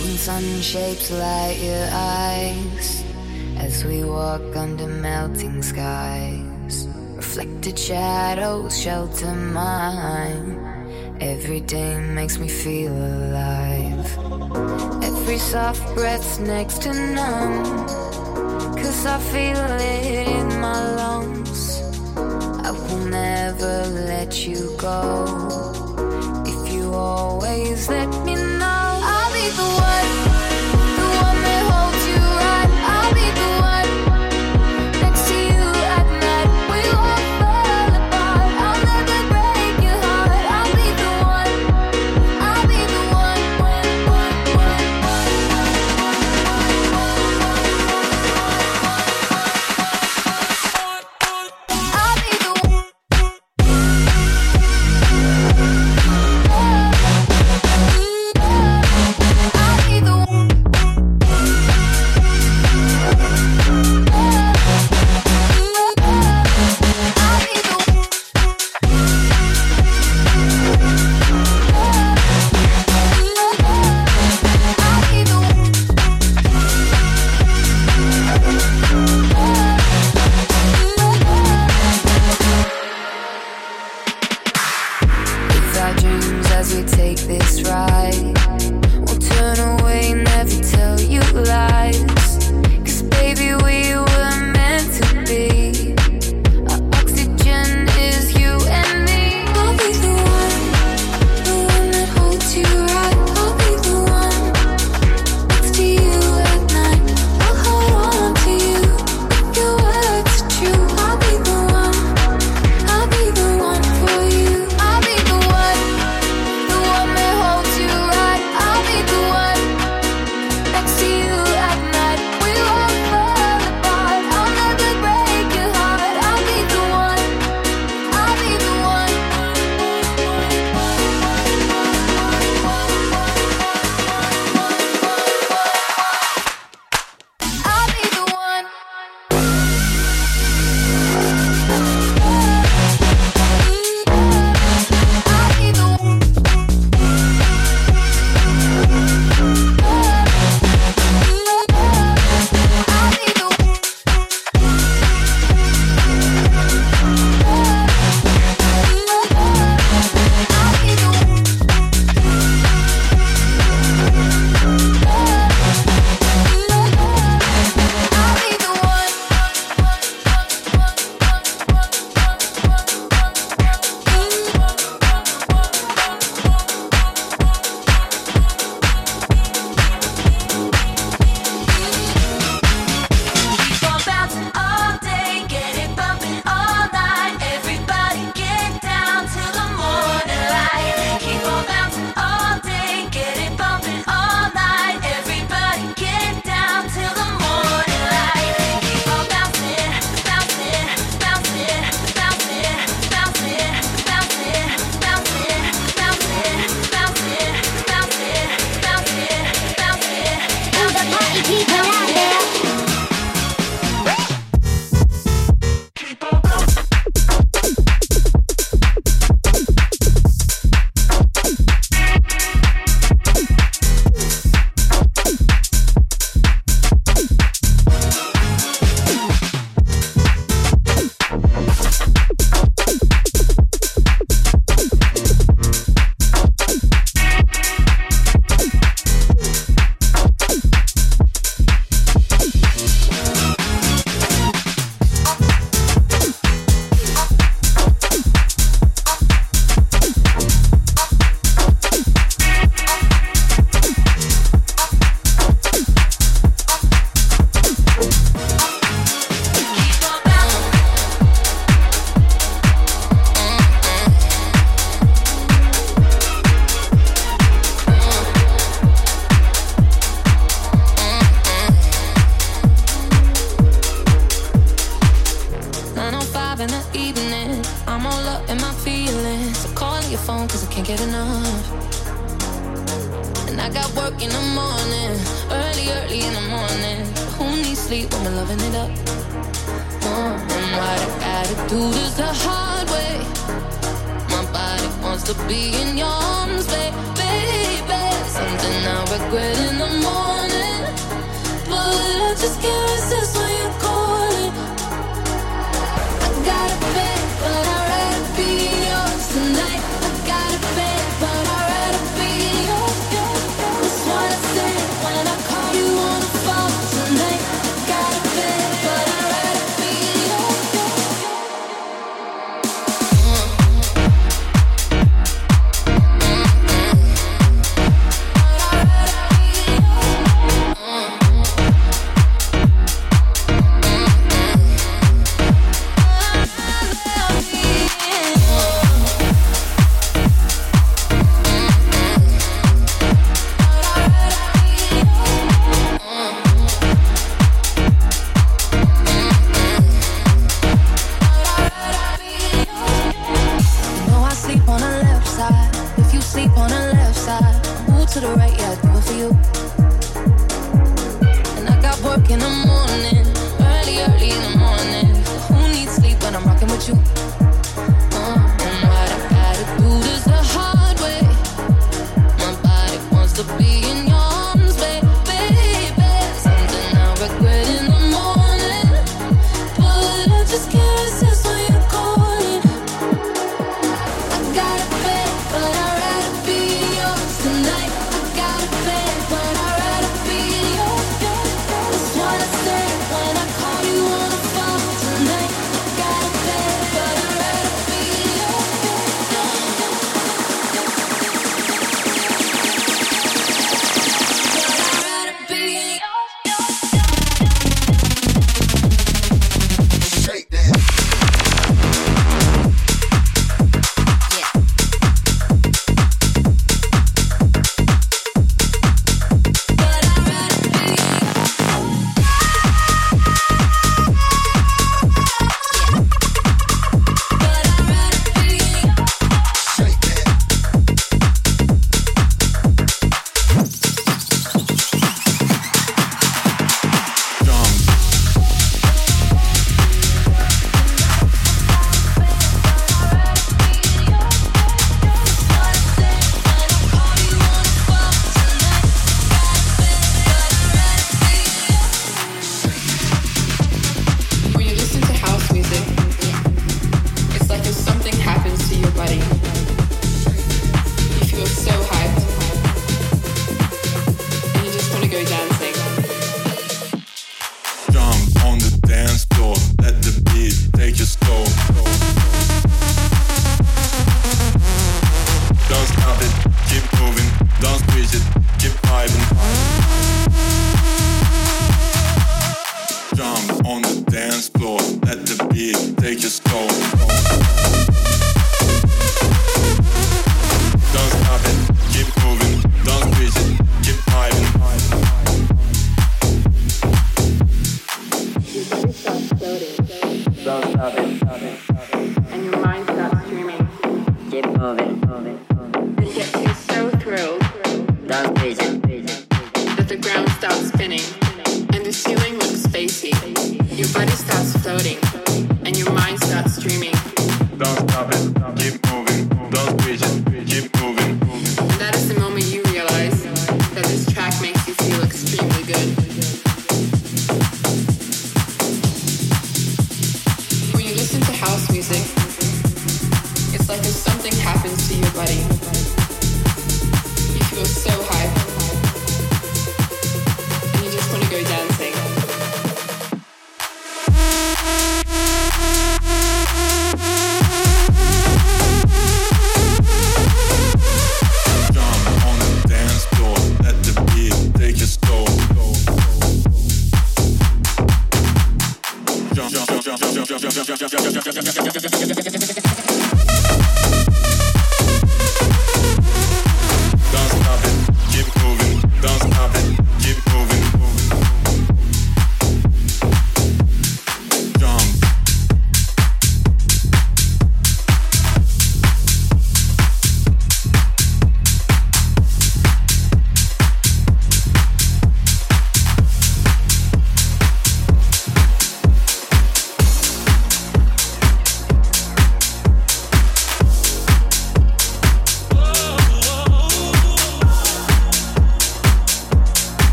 Golden sun shapes light your eyes as we walk under melting skies. Reflected shadows shelter mine. Every day makes me feel alive. Every soft breath's next to none. Cause I feel it in my lungs. I will never let you go. If you always let me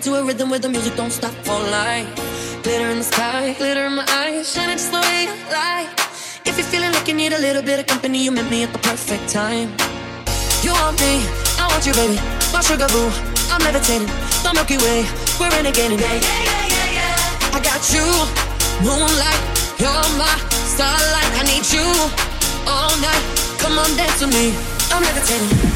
into a rhythm where the music don't stop all night. Glitter in the sky, glitter in my eyes, shining just the way you like. If you're feeling like you need a little bit of company, you met me at the perfect time. You want me, I want you, baby. My sugar boo, I'm levitating. The Milky Way, we're renegading. Yeah, yeah, yeah, yeah, yeah. I got you, moonlight, you're my starlight. I need you all night. Come on, dance with me. I'm levitating.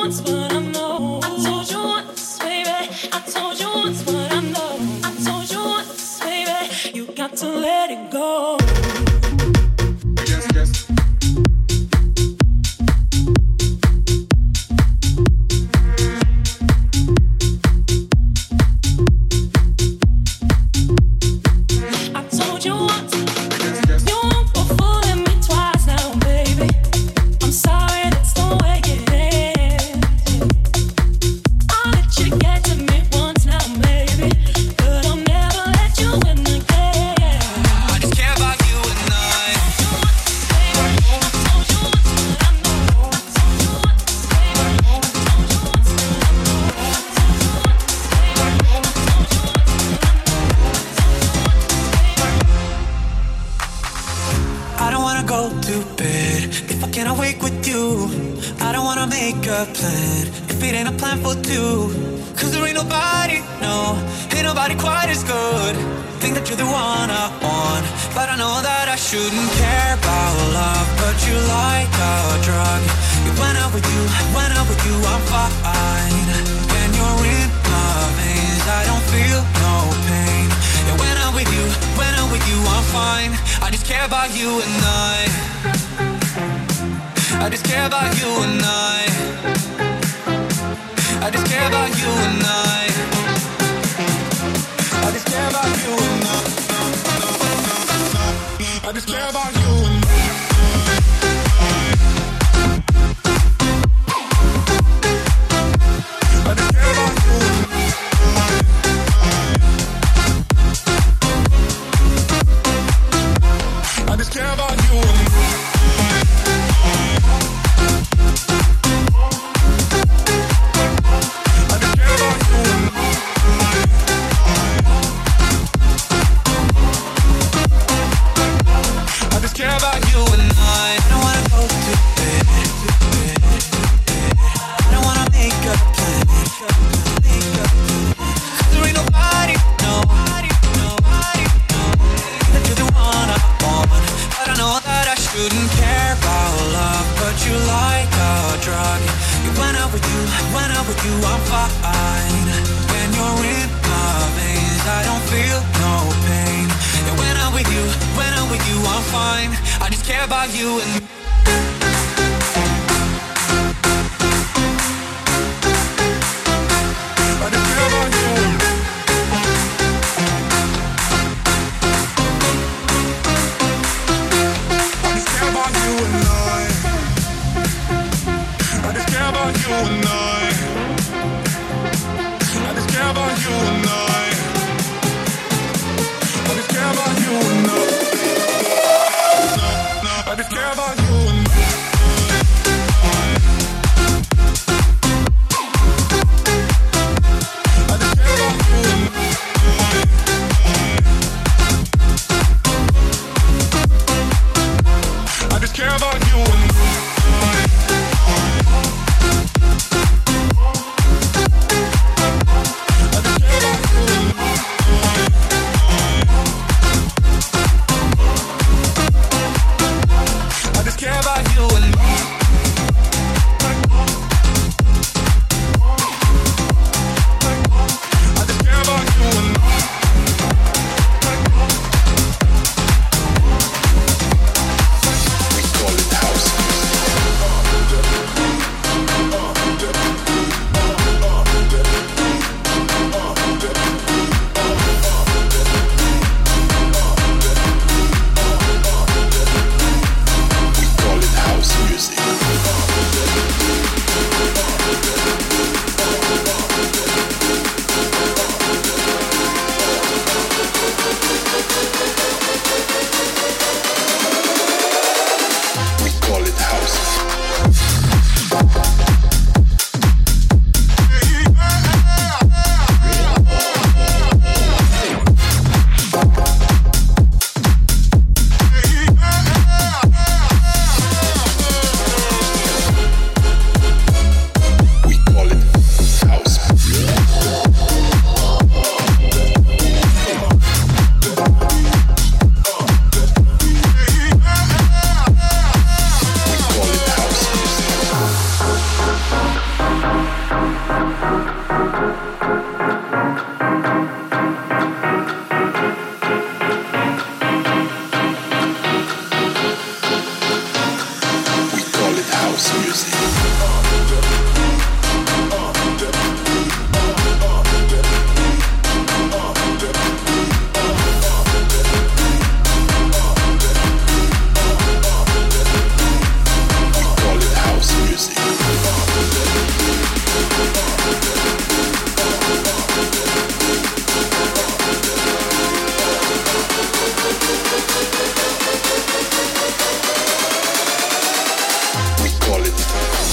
wants what I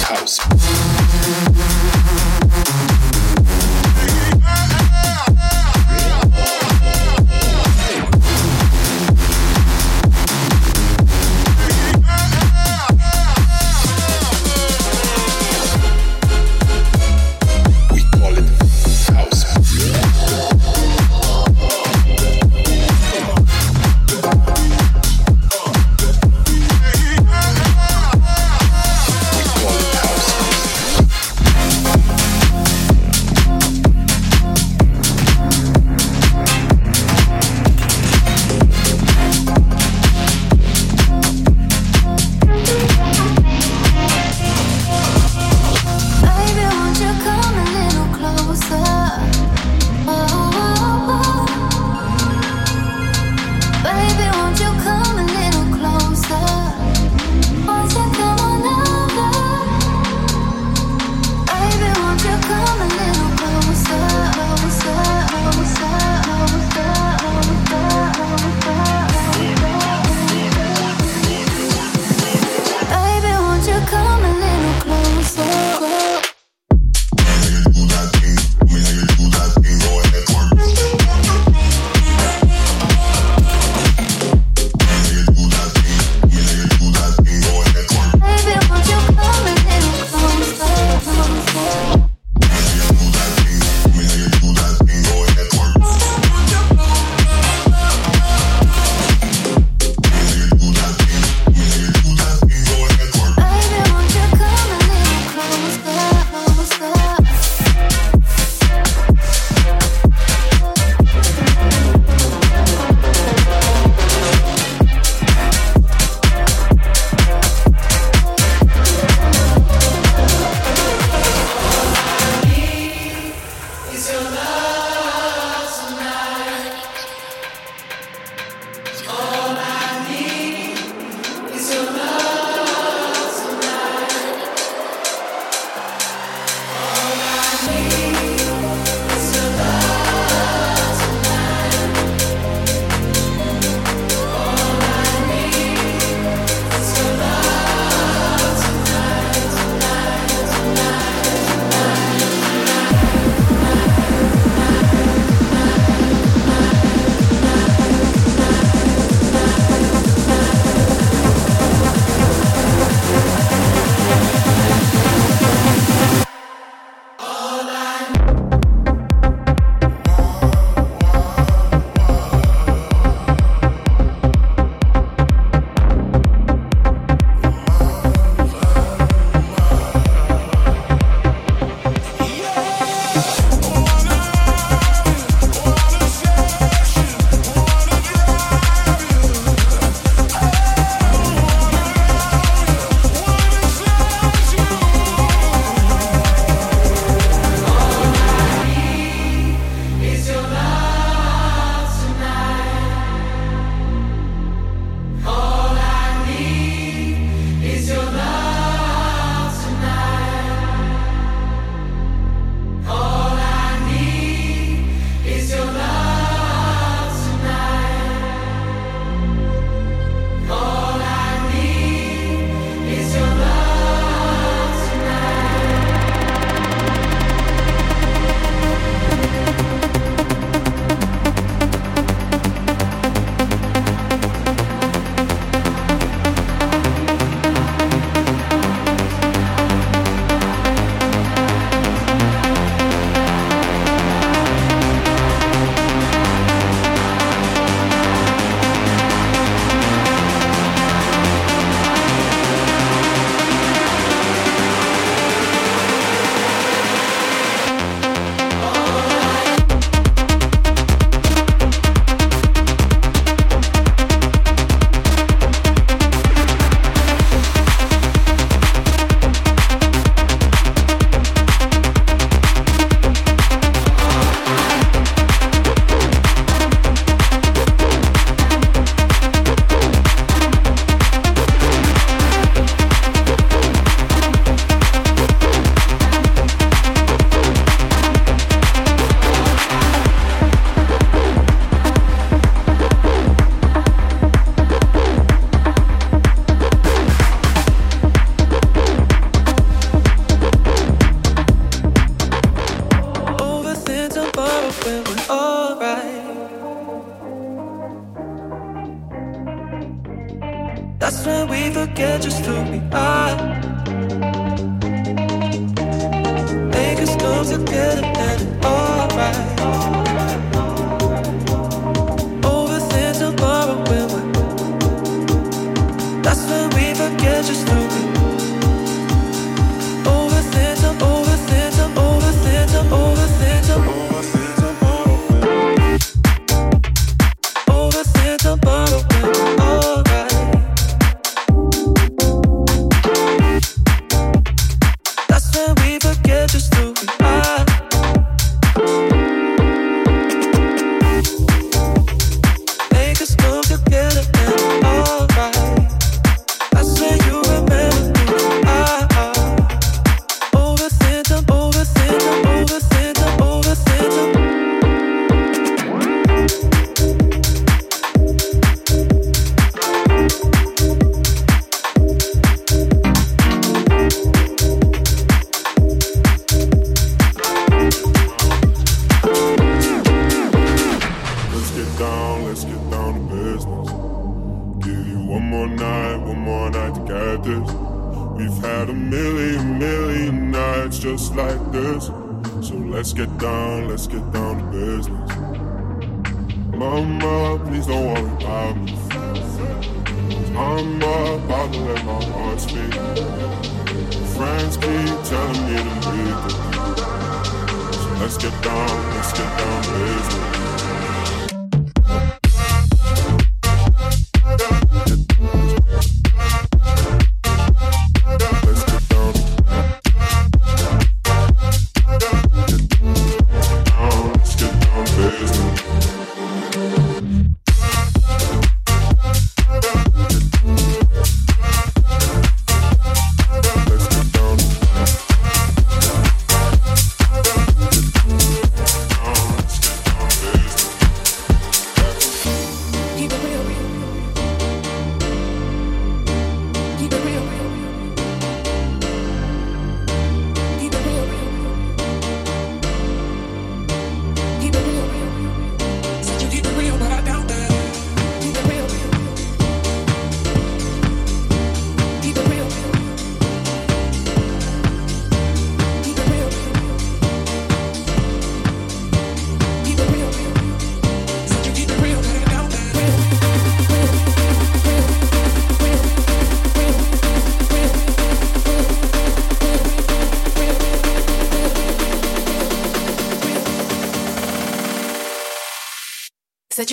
house.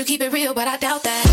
You keep it real, but I doubt that.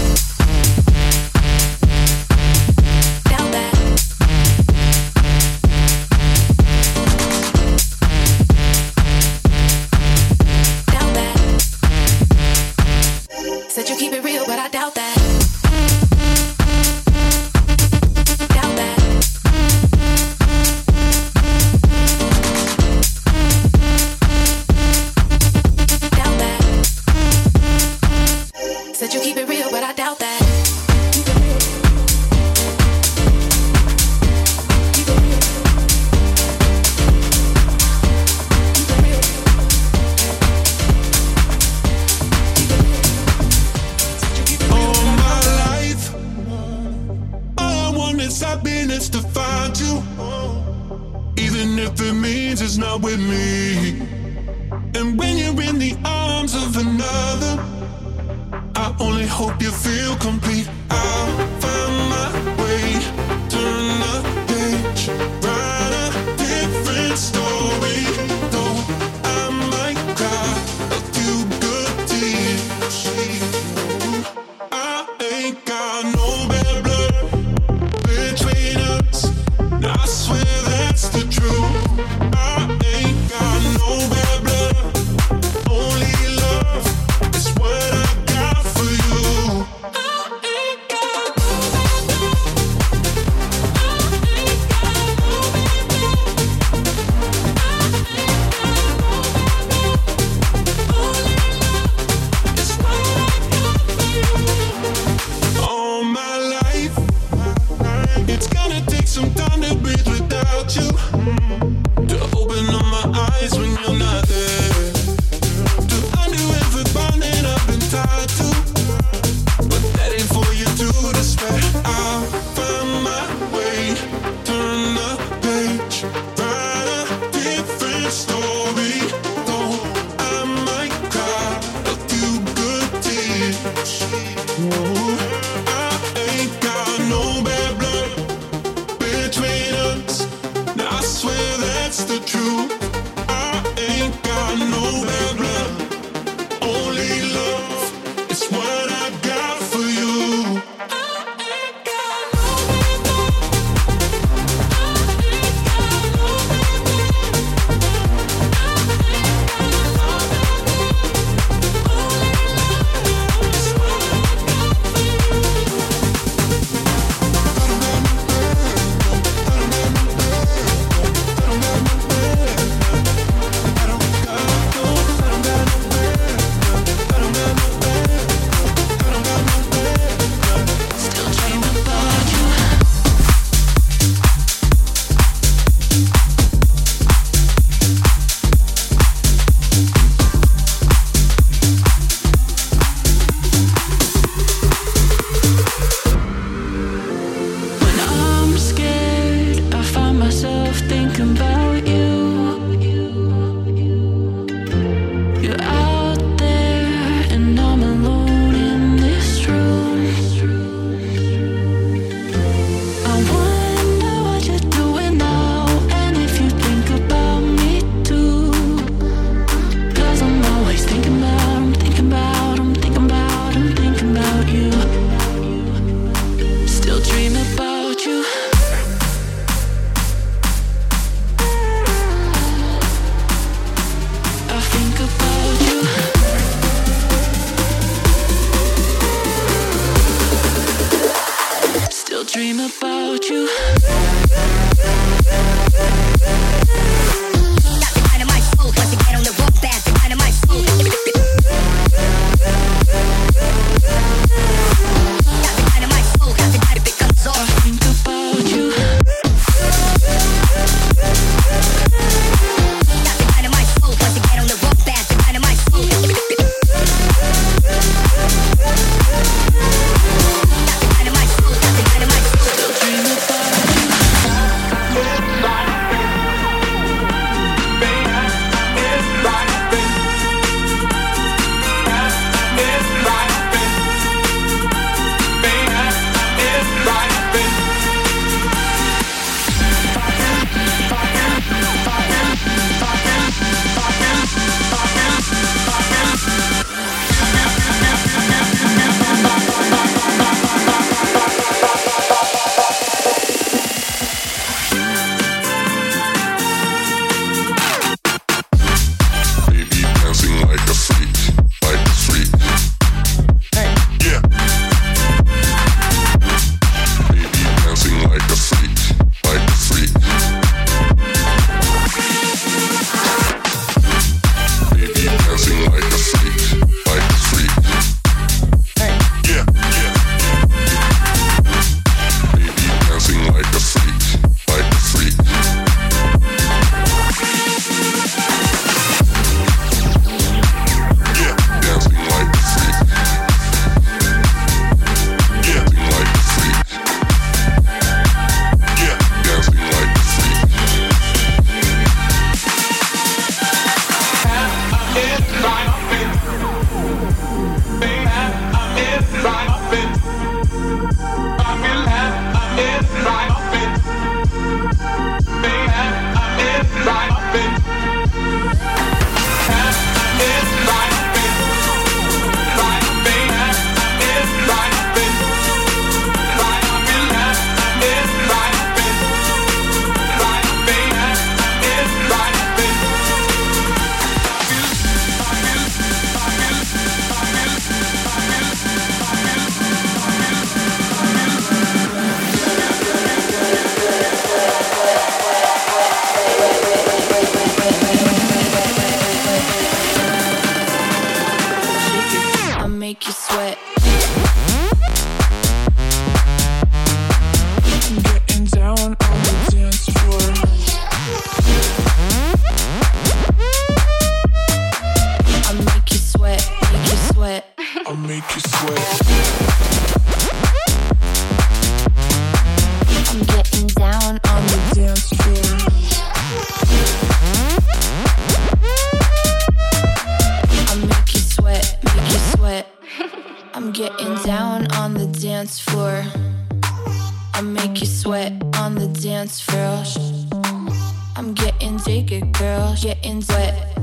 getting wet.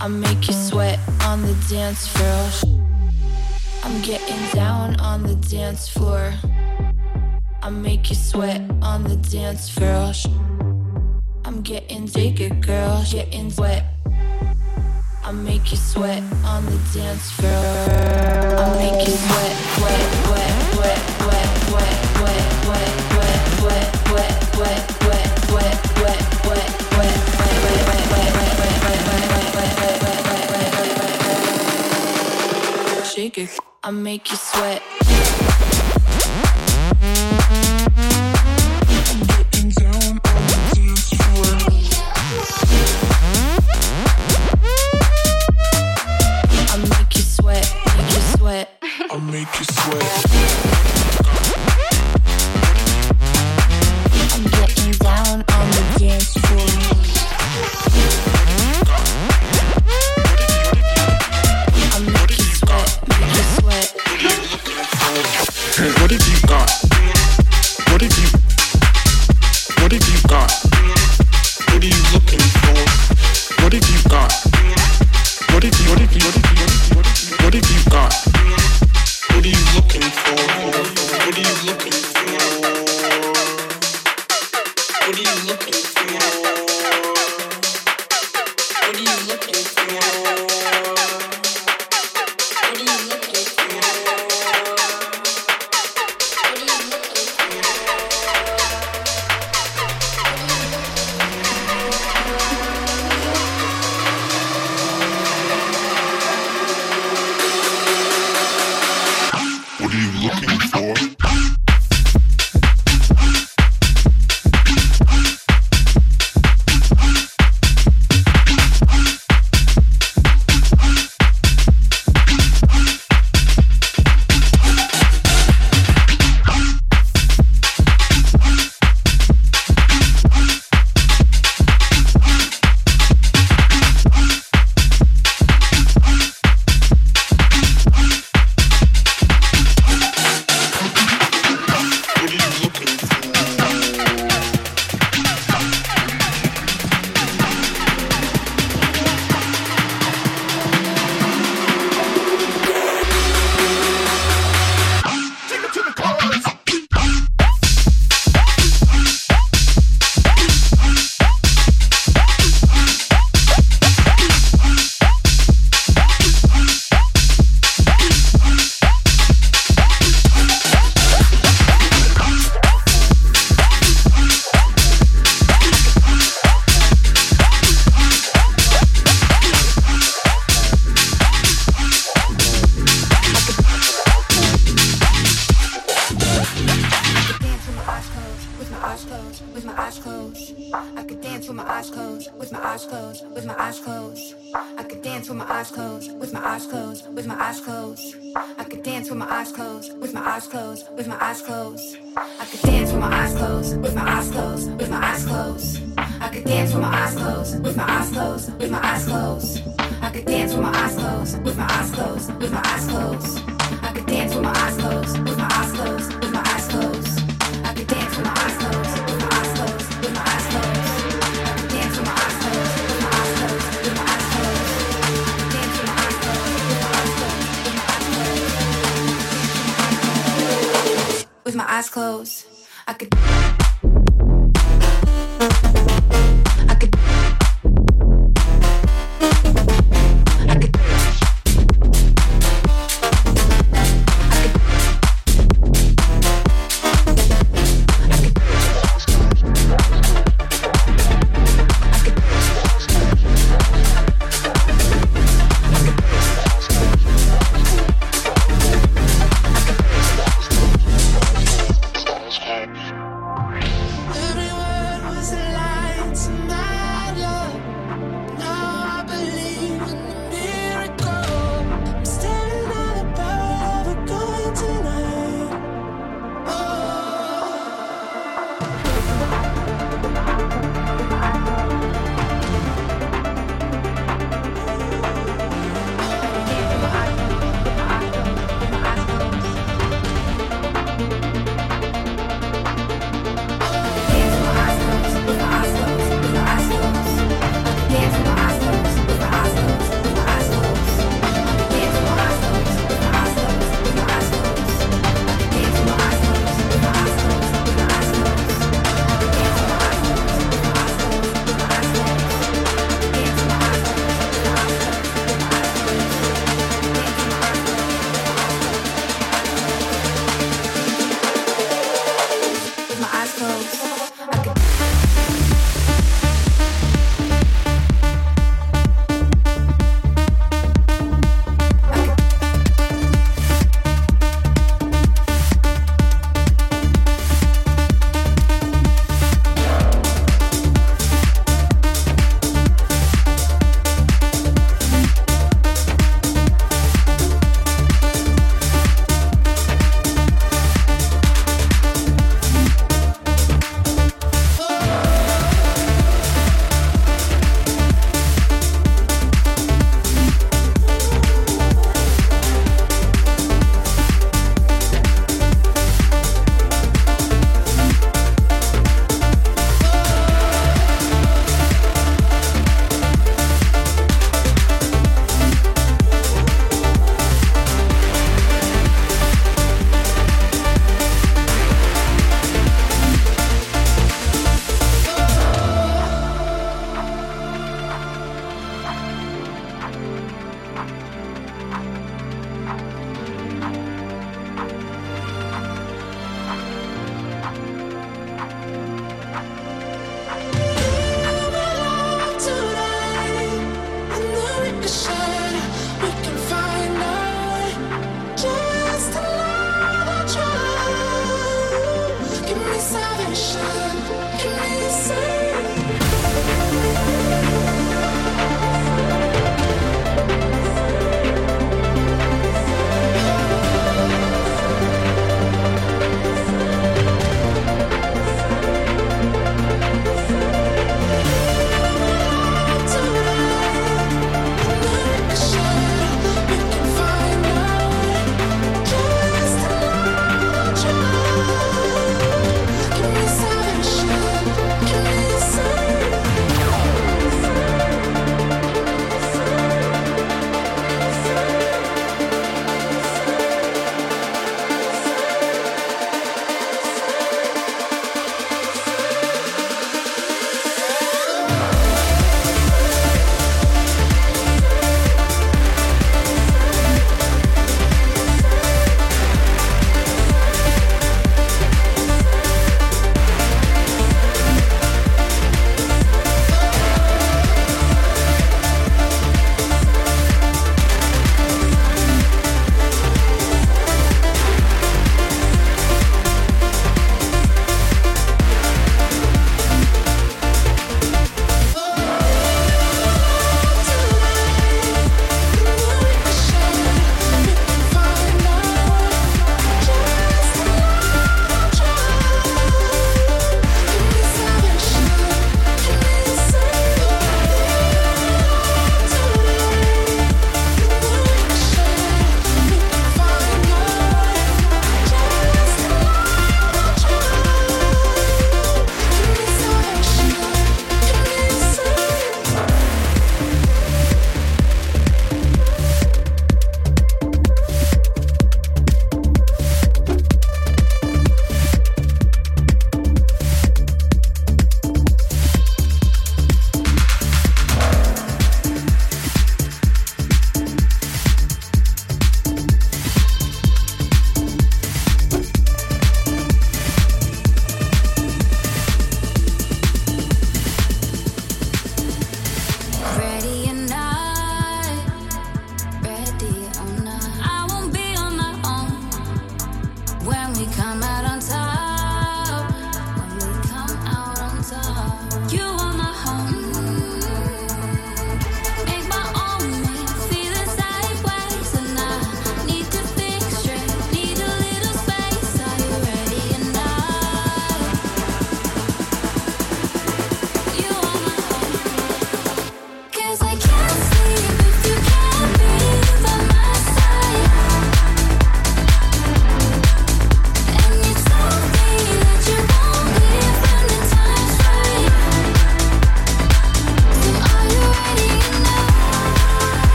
I make you sweat on the dance floor. I'm getting down on the dance floor. I make you sweat on the dance floor. I'm getting dig it, girl, getting wet. I make you sweat on the dance floor. I make you sweat, wet, wet, wet, wet, wet, wet, wet, wet, wet, wet, wet. it. I make you sweat. My eyes closed. I could dance with my eyes closed, with my eyes closed, with my eyes closed. I could dance with my eyes closed, with my eyes closed, with my eyes closed. I could dance with my eyes closed, with my eyes closed, with my eyes closed. I could dance with my eyes closed, with my eyes closed, with my eyes closed. Dance with my eyes closed, with my eyes closed, with my eyes closed. Dance with my eyes closed. With my eyes closed, I could.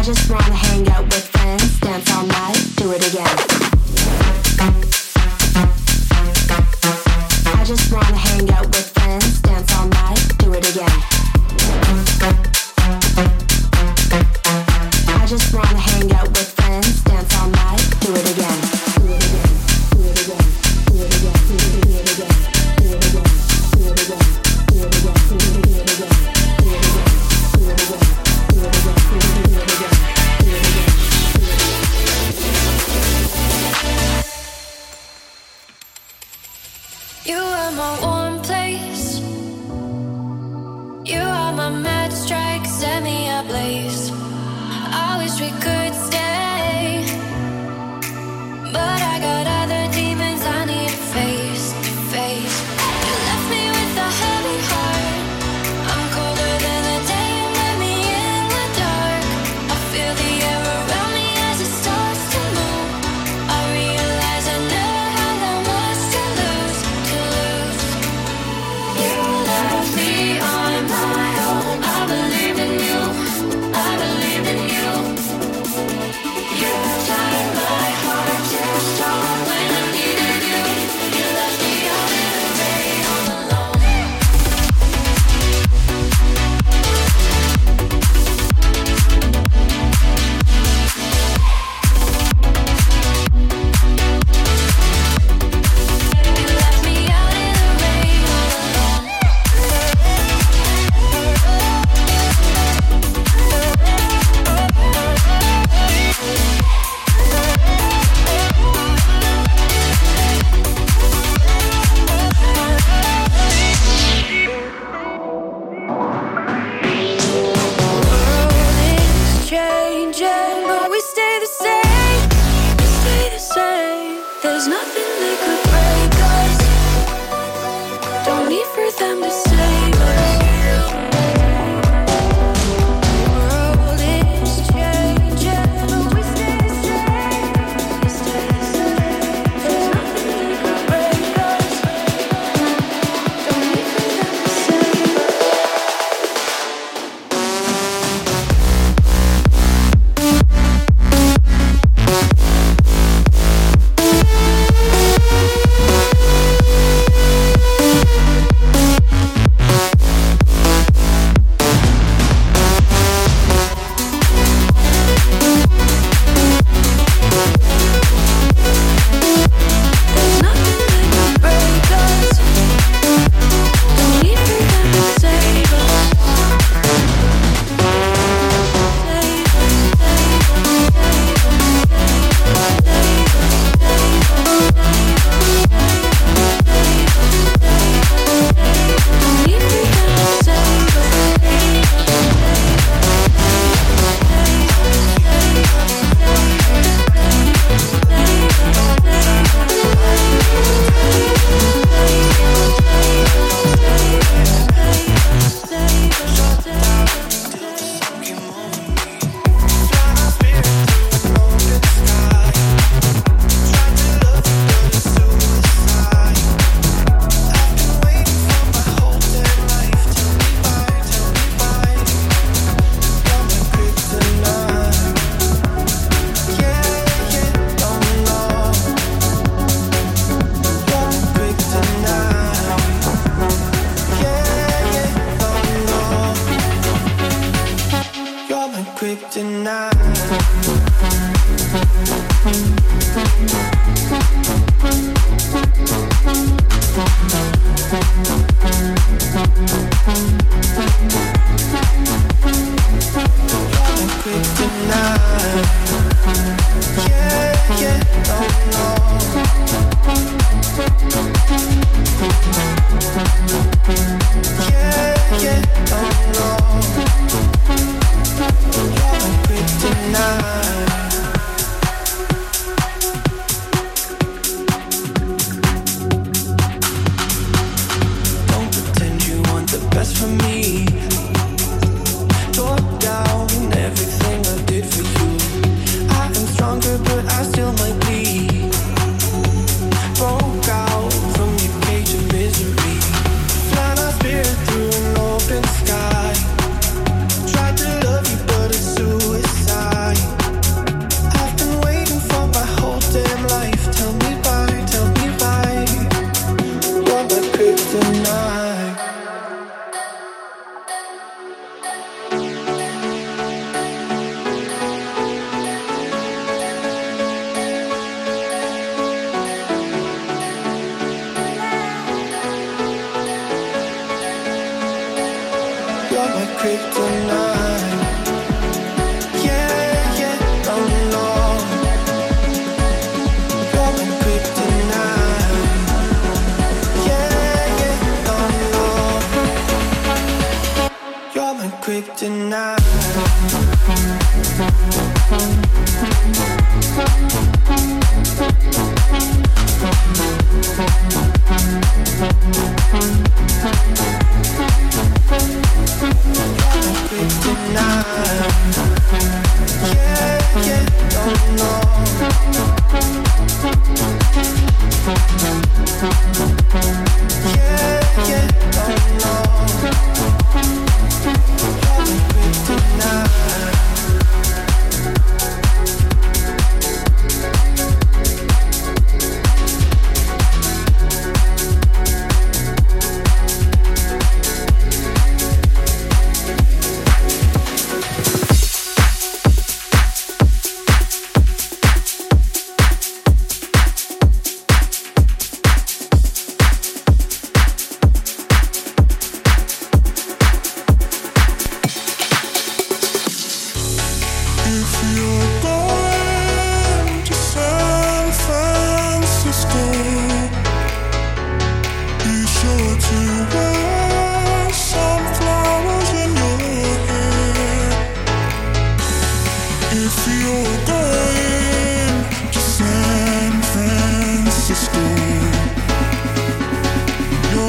I just wanna hang out with friends,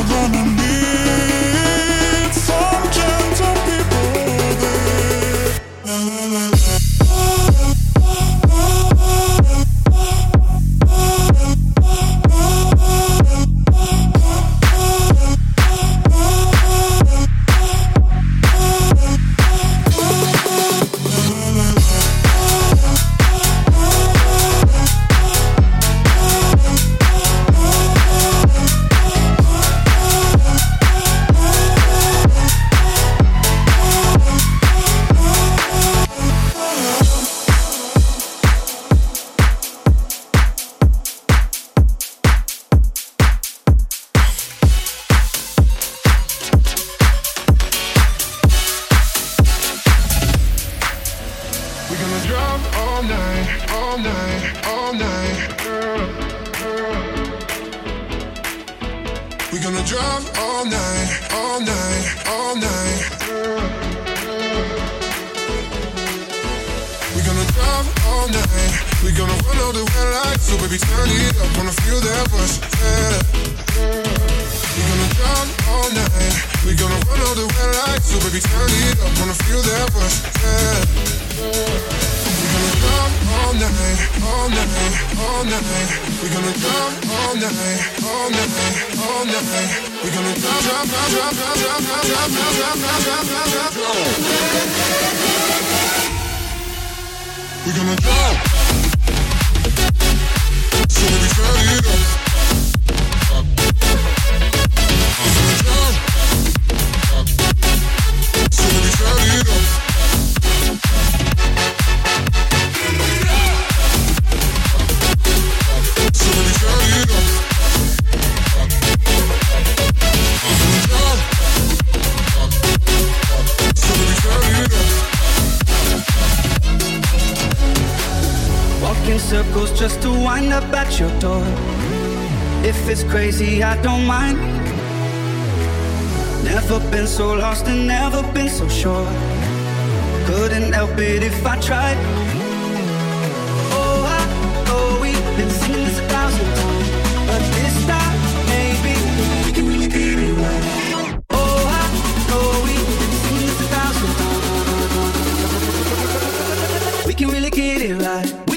running wind up at your door. If it's crazy, I don't mind. Never been so lost and never been so sure. Couldn't help it if I tried. Oh, I, oh, we've been singing this a thousand times, but this time maybe we can really get it right. Oh, I, oh, we've been singing this a thousand times. We can really get it right.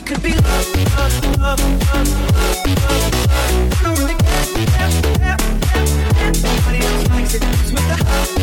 Everybody else likes it. It's with the